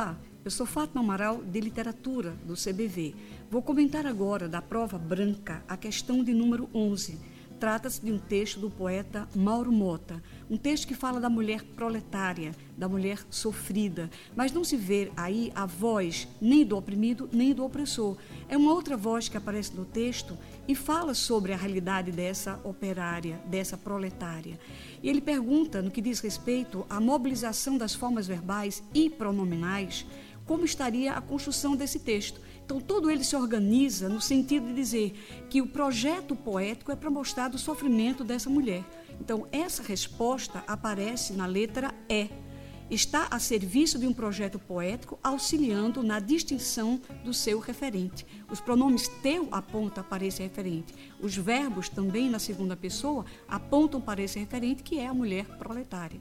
Olá, eu sou Fátima Amaral, de Literatura, do CBV. Vou comentar agora da prova branca a questão de número 11 Trata-se de um texto do poeta Mauro Mota, um texto que fala da mulher proletária, da mulher sofrida, mas não se vê aí a voz nem do oprimido nem do opressor. É uma outra voz que aparece no texto e fala sobre a realidade dessa operária, dessa proletária. E ele pergunta, no que diz respeito à mobilização das formas verbais e pronominais, como estaria a construção desse texto. Então, todo ele se organiza no sentido de dizer que o projeto poético é para mostrar o sofrimento dessa mulher. Então, essa resposta aparece na letra E. Está a serviço de um projeto poético, auxiliando na distinção do seu referente. Os pronomes teu apontam para esse referente. Os verbos, também na segunda pessoa, apontam para esse referente, que é a mulher proletária.